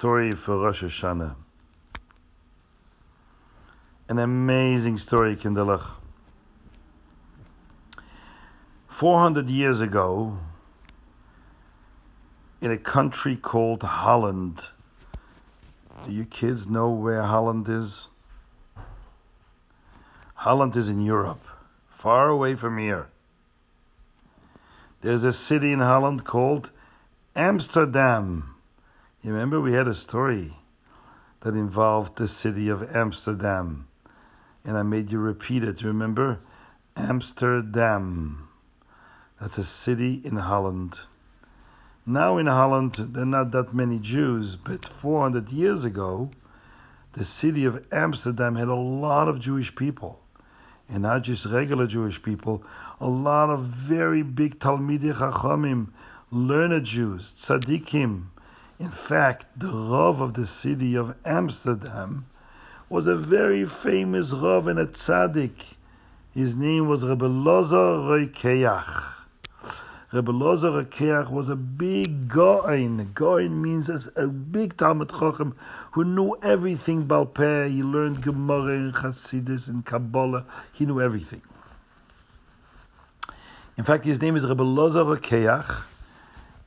Story for Rosh Hashanah. An amazing story, Kinderlach. 400 years ago, in a country called Holland, do you kids know where Holland is? Holland is in Europe, far away from here. There's a city in Holland called Amsterdam. You remember we had a story that involved the city of Amsterdam. And I made you repeat it. Remember? Amsterdam. That's a city in Holland. Now in Holland, there are not that many Jews, but 400 years ago, the city of Amsterdam had a lot of Jewish people. And not just regular Jewish people, a lot of very big Talmidei Chachamim, learned Jews, tzaddikim, in fact, the Rav of the city of Amsterdam was a very famous Rav and a tzaddik. His name was Rebbe Lozer Roikeach. Rebbe Lozer Roikeach was a big Goin. Goin means a big Talmid Chochem who knew everything Balpeh. He learned Gemara and Chassidus and Kabbalah. He knew everything. In fact, his name is Rebbe Lozer Roikeach,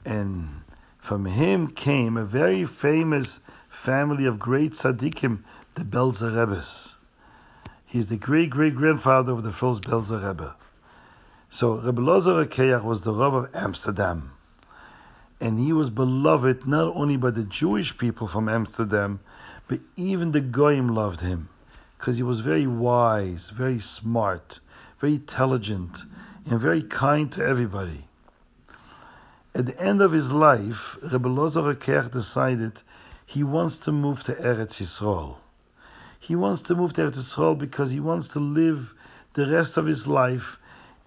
and from him came a very famous family of great tzaddikim, the Belzer Rebbes. He's the great great grandfather of the first Belzer Rebbe. So Rebbe Lozer Roikeach was the Rav of Amsterdam. And he was beloved not only by the Jewish people from Amsterdam, but even the Goyim loved him. Because he was very wise, very smart, very intelligent, and very kind to everybody. At the end of his life, Rebbe Lozer Roikeach decided he wants to move to Eretz Yisrael. He wants to move to Eretz Yisrael because he wants to live the rest of his life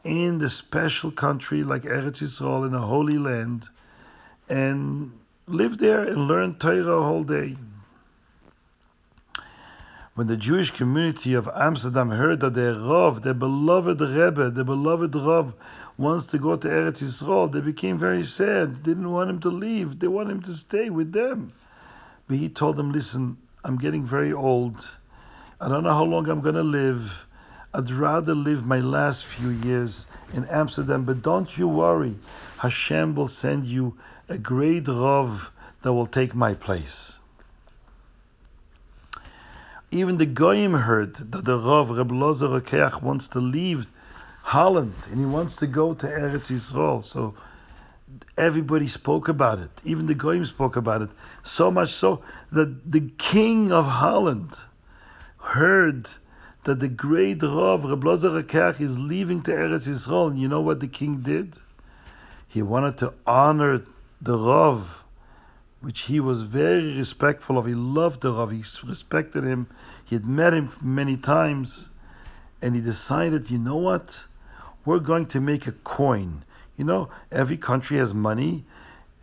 in the special country like Eretz Yisrael in a holy land and live there and learn Torah all day. When the Jewish community of Amsterdam heard that their Rav, their beloved Rebbe, their beloved Rav, wants to go to Eretz Yisrael, they became very sad. They didn't want him to leave. They want him to stay with them. But he told them, listen, I'm getting very old. I don't know how long I'm going to live. I'd rather live my last few years in Amsterdam. But don't you worry. Hashem will send you a great Rav that will take my place. Even the Goyim heard that the Rav, Reb Lozer Roikeach, wants to leave Holland and he wants to go to Eretz Yisrael. So everybody spoke about it. Even the Goyim spoke about it. So much so that the king of Holland heard that the great Rav, Reb Lozer Roikeach, is leaving to Eretz Yisrael. And you know what the king did? He wanted to honor the Rav, which he was very respectful of. He loved the Rav. He respected him. He had met him many times. And he decided, you know what? we're going to make a coin. You know, every country has money,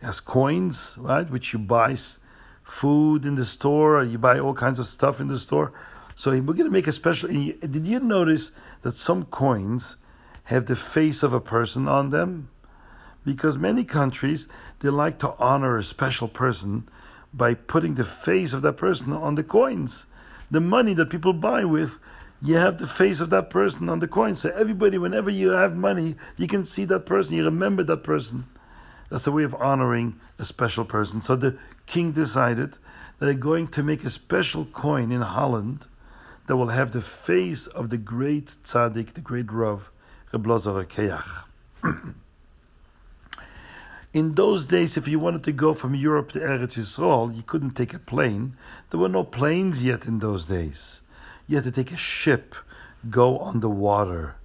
has coins, right? Which you buy food in the store, or you buy all kinds of stuff in the store. So we're going to make a special. Did you notice that some coins have the face of a person on them? Because many countries they like to honor a special person by putting the face of that person on the coins. The money that people buy with you have the face of that person on the coin. So everybody, whenever you have money, you can see that person, you remember that person. That's a way of honoring a special person. So the king decided that they're going to make a special coin in Holland that will have the face of the great tzaddik, the great Rav, Reb Lozer Roikeach. In those days, if you wanted to go from Europe to Eretz Yisrael, you couldn't take a plane. There were no planes yet in those days you had to take a ship, go on the water.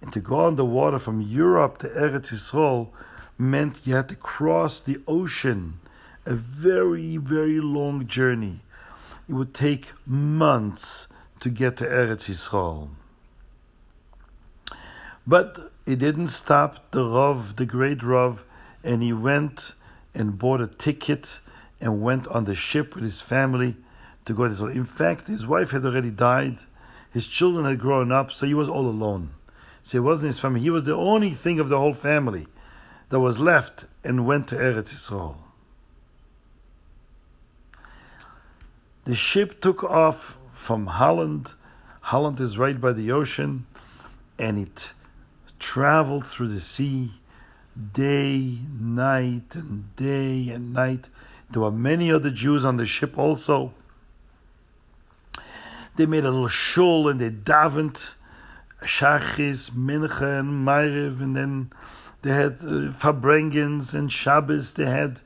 And to go on the water from Europe to Eretz Yisrael meant you had to cross the ocean, a very, very long journey. It would take months to get to Eretz Yisrael. But it didn't stop the Rav, the great Rav, and he went and bought a ticket and went on the ship with his family to go to Israel. In fact, his wife had already died, his children had grown up, so he was all alone. So it wasn't his family. He was the only thing of the whole family that was left and went to Eretz Yisrael. The ship took off from Holland. Holland is right by the ocean, and it traveled through the sea day, night, and day and night. There were many other Jews on the ship also. They made a little shul and they davened Shachis, Mincha, and Ma'ariv, and then they had uh, Farbrengens and Shabbos. They had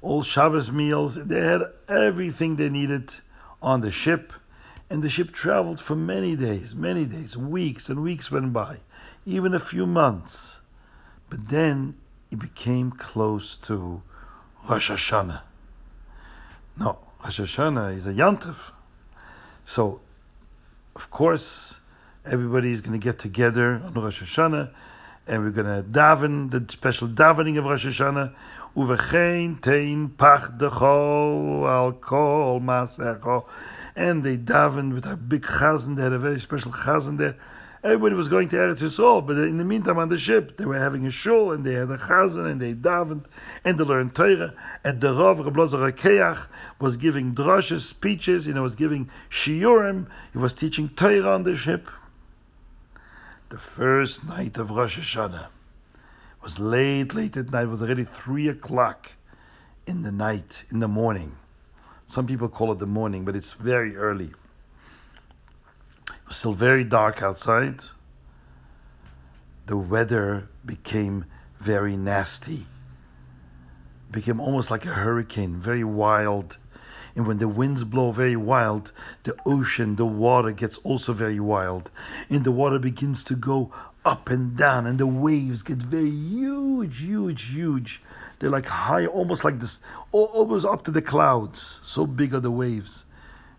all Shabbos meals. They had everything they needed on the ship. And the ship traveled for many days, many days, weeks and weeks went by, even a few months. But then it became close to Rosh Hashanah. No, Rosh Hashanah is a Yantav. So, of course, everybody is going to get together on Rosh Hashanah and we're going to daven the special davening of Rosh Hashanah. Pach al. And they davened with a big chazan. Had a very special chazan there. Everybody was going to Eretz Yisrael, but in the meantime on the ship they were having a shul and they had a chazan and they davened and they learned Torah. And the Rav Rablozer Keach was giving drashes, speeches, you know, was giving shiurim. He was teaching Torah on the ship the first night of Rosh Hashanah. Was late, late at night. It was already three o'clock in the night, in the morning. Some people call it the morning, but it's very early. Still very dark outside. The weather became very nasty. It became almost like a hurricane, very wild and when the winds blow very wild, the ocean, the water gets also very wild. And the water begins to go up and down, and the waves get very huge, huge, huge. They're like high, almost like this, almost up to the clouds. So big are the waves.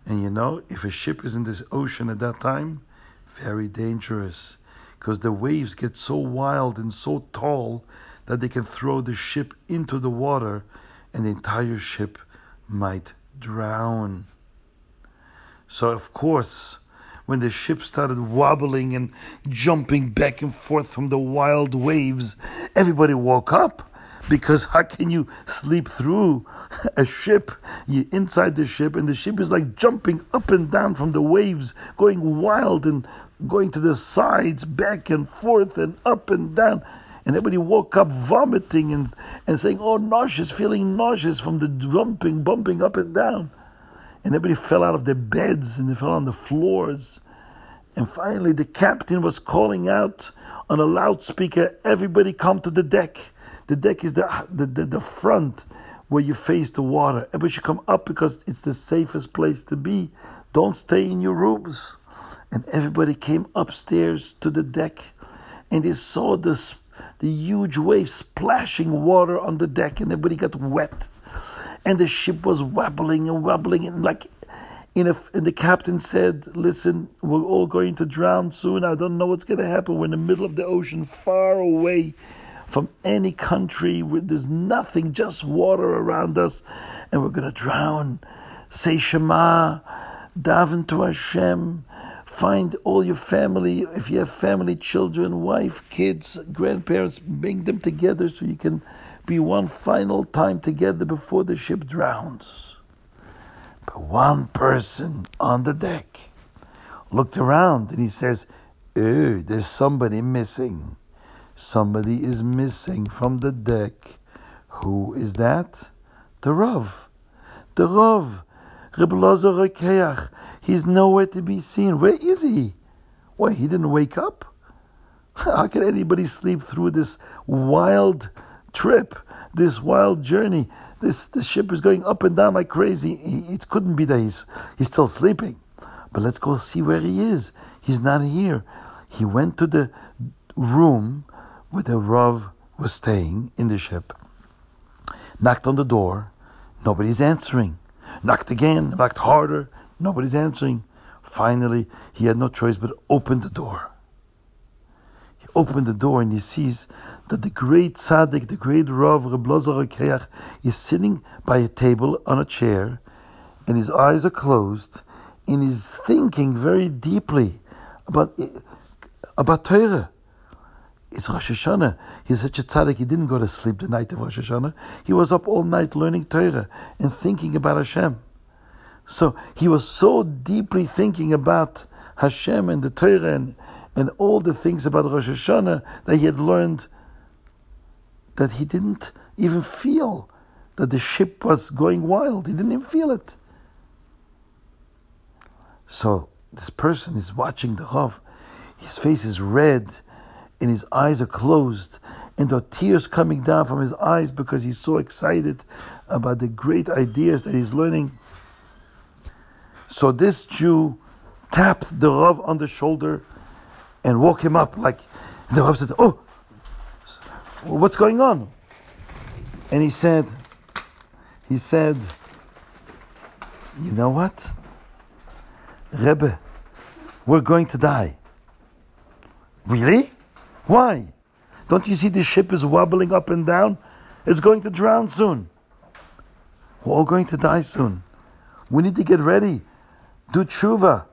And you know, if a ship is in this ocean at that time, very dangerous. Because the waves get so wild and so tall that they can throw the ship into the water and the entire ship might drown. So, of course, when the ship started wobbling and jumping back and forth from the wild waves, everybody woke up. Because how can you sleep through a ship? You're inside the ship, and the ship is like jumping up and down from the waves, going wild and going to the sides, back and forth, and up and down and everybody woke up vomiting and, and saying, oh, nauseous, feeling nauseous from the jumping, bumping up and down. And everybody fell out of their beds and they fell on the floors. And finally, the captain was calling out on a loudspeaker, everybody come to the deck. The deck is the, the, the, the front where you face the water. Everybody should come up because it's the safest place to be. Don't stay in your rooms. And everybody came upstairs to the deck and they saw this the huge waves splashing water on the deck, and everybody got wet. And the ship was wobbling and wobbling, and like, in a, and the captain said, "Listen, we're all going to drown soon. I don't know what's going to happen. We're in the middle of the ocean, far away." From any country, where there's nothing, just water around us, and we're going to drown. Say Shema, daven to Hashem, Find all your family, if you have family, children, wife, kids, grandparents, bring them together so you can be one final time together before the ship drowns. But one person on the deck looked around and he says, Oh, there's somebody missing. Somebody is missing from the deck. Who is that? The Rav. The Rav. Reb Lozer He's nowhere to be seen. Where is he? Why, he didn't wake up? How can anybody sleep through this wild trip, this wild journey? This, this ship is going up and down like crazy. It couldn't be that he's, he's still sleeping. But let's go see where he is. He's not here. He went to the room where the Rav was staying in the ship, knocked on the door. Nobody's answering. Knocked again, knocked harder, nobody's answering. Finally, he had no choice but open the door. He opened the door and he sees that the great tzaddik, the great Rav Reb Keach, is sitting by a table on a chair, and his eyes are closed, and he's thinking very deeply about about Torah. It's Rosh Hashanah. He's such a tzaddik, he didn't go to sleep the night of Rosh Hashanah. He was up all night learning Torah and thinking about Hashem. So he was so deeply thinking about Hashem and the Torah and, and all the things about Rosh Hashanah that he had learned that he didn't even feel that the ship was going wild. He didn't even feel it. So this person is watching the Rav. His face is red and his eyes are closed and there are tears coming down from his eyes because he's so excited about the great ideas that he's learning. So this Jew tapped the Rav on the shoulder and woke him up like the Rav said, Oh, what's going on? And he said, he said, you know what? Rebbe, we're going to die. Really? Why? Don't you see the ship is wobbling up and down? It's going to drown soon. We're all going to die soon. We need to get ready. Do tshuva.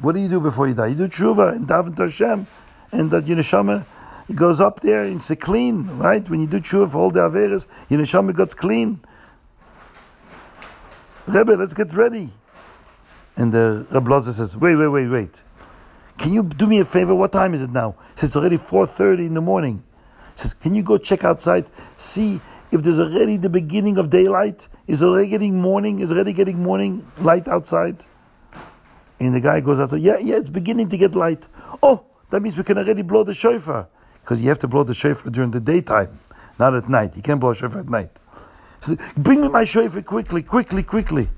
What do you do before you die? You do tshuva and daven to Hashem, and that your neshama goes up there and it's clean, right? When you do tshuva for all the averes, your neshama gets clean. Rebbe, let's get ready. And the Rebbe Loza says, wait, wait, wait, wait. Can you do me a favor? What time is it now? It's already 4.30 in the morning. He says, can you go check outside, see if there's already the beginning of daylight? Is it already getting morning? Is already getting morning light outside? And the guy goes outside, yeah, yeah, it's beginning to get light. Oh, that means we can already blow the shofar. Because you have to blow the shofar during the daytime, not at night. You can't blow a shofar at night. So, bring me my shofar quickly, quickly, quickly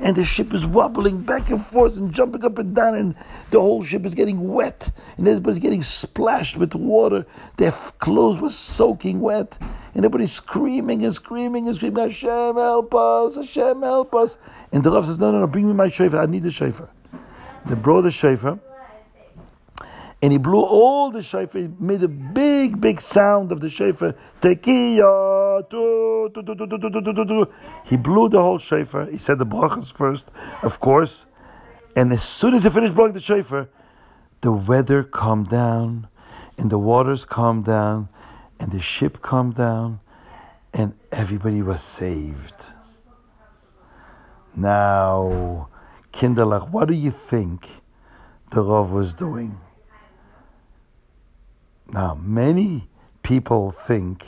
and the ship is wobbling back and forth and jumping up and down, and the whole ship is getting wet, and everybody's getting splashed with water. Their clothes were soaking wet, and everybody's screaming and screaming and screaming, Hashem, help us, Hashem, help us. And the Rav says, No, no, no, bring me my shofar, I need the shofar. They brought the shofar and he blew all the shofar. He made a big, big sound of the shofar. Tekiya, He blew the whole shofar. He said the brachas first, of course. And as soon as he finished blowing the shofar, the weather calmed down, and the waters calmed down, and the ship calmed down, and everybody was saved. Now, Kinderlach, what do you think the Rav was doing? Now, many people think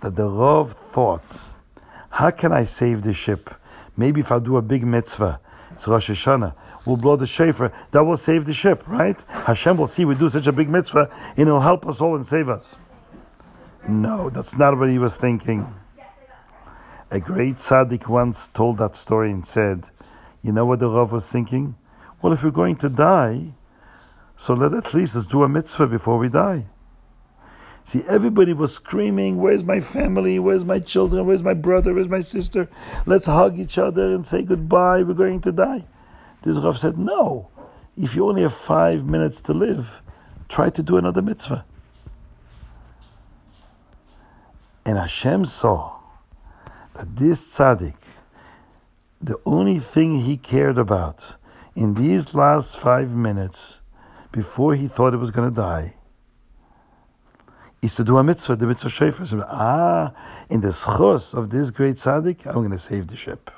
that the Rav thought, how can I save the ship? Maybe if I do a big mitzvah, it's Rosh Hashanah, we'll blow the shofar, that will save the ship, right? Hashem will see we do such a big mitzvah and it'll help us all and save us. No, that's not what he was thinking. A great tzaddik once told that story and said, you know what the Rav was thinking? Well, if we're going to die, so let at least us do a mitzvah before we die. See, everybody was screaming, Where's my family? Where's my children? Where's my brother? Where's my sister? Let's hug each other and say goodbye. We're going to die. This Rav said, No. If you only have five minutes to live, try to do another mitzvah. And Hashem saw that this tzaddik, the only thing he cared about in these last five minutes before he thought he was going to die is to do a mitzvah, the mitzvah shofar. Ah, in the zchus of this great tzaddik, I'm going to save the ship.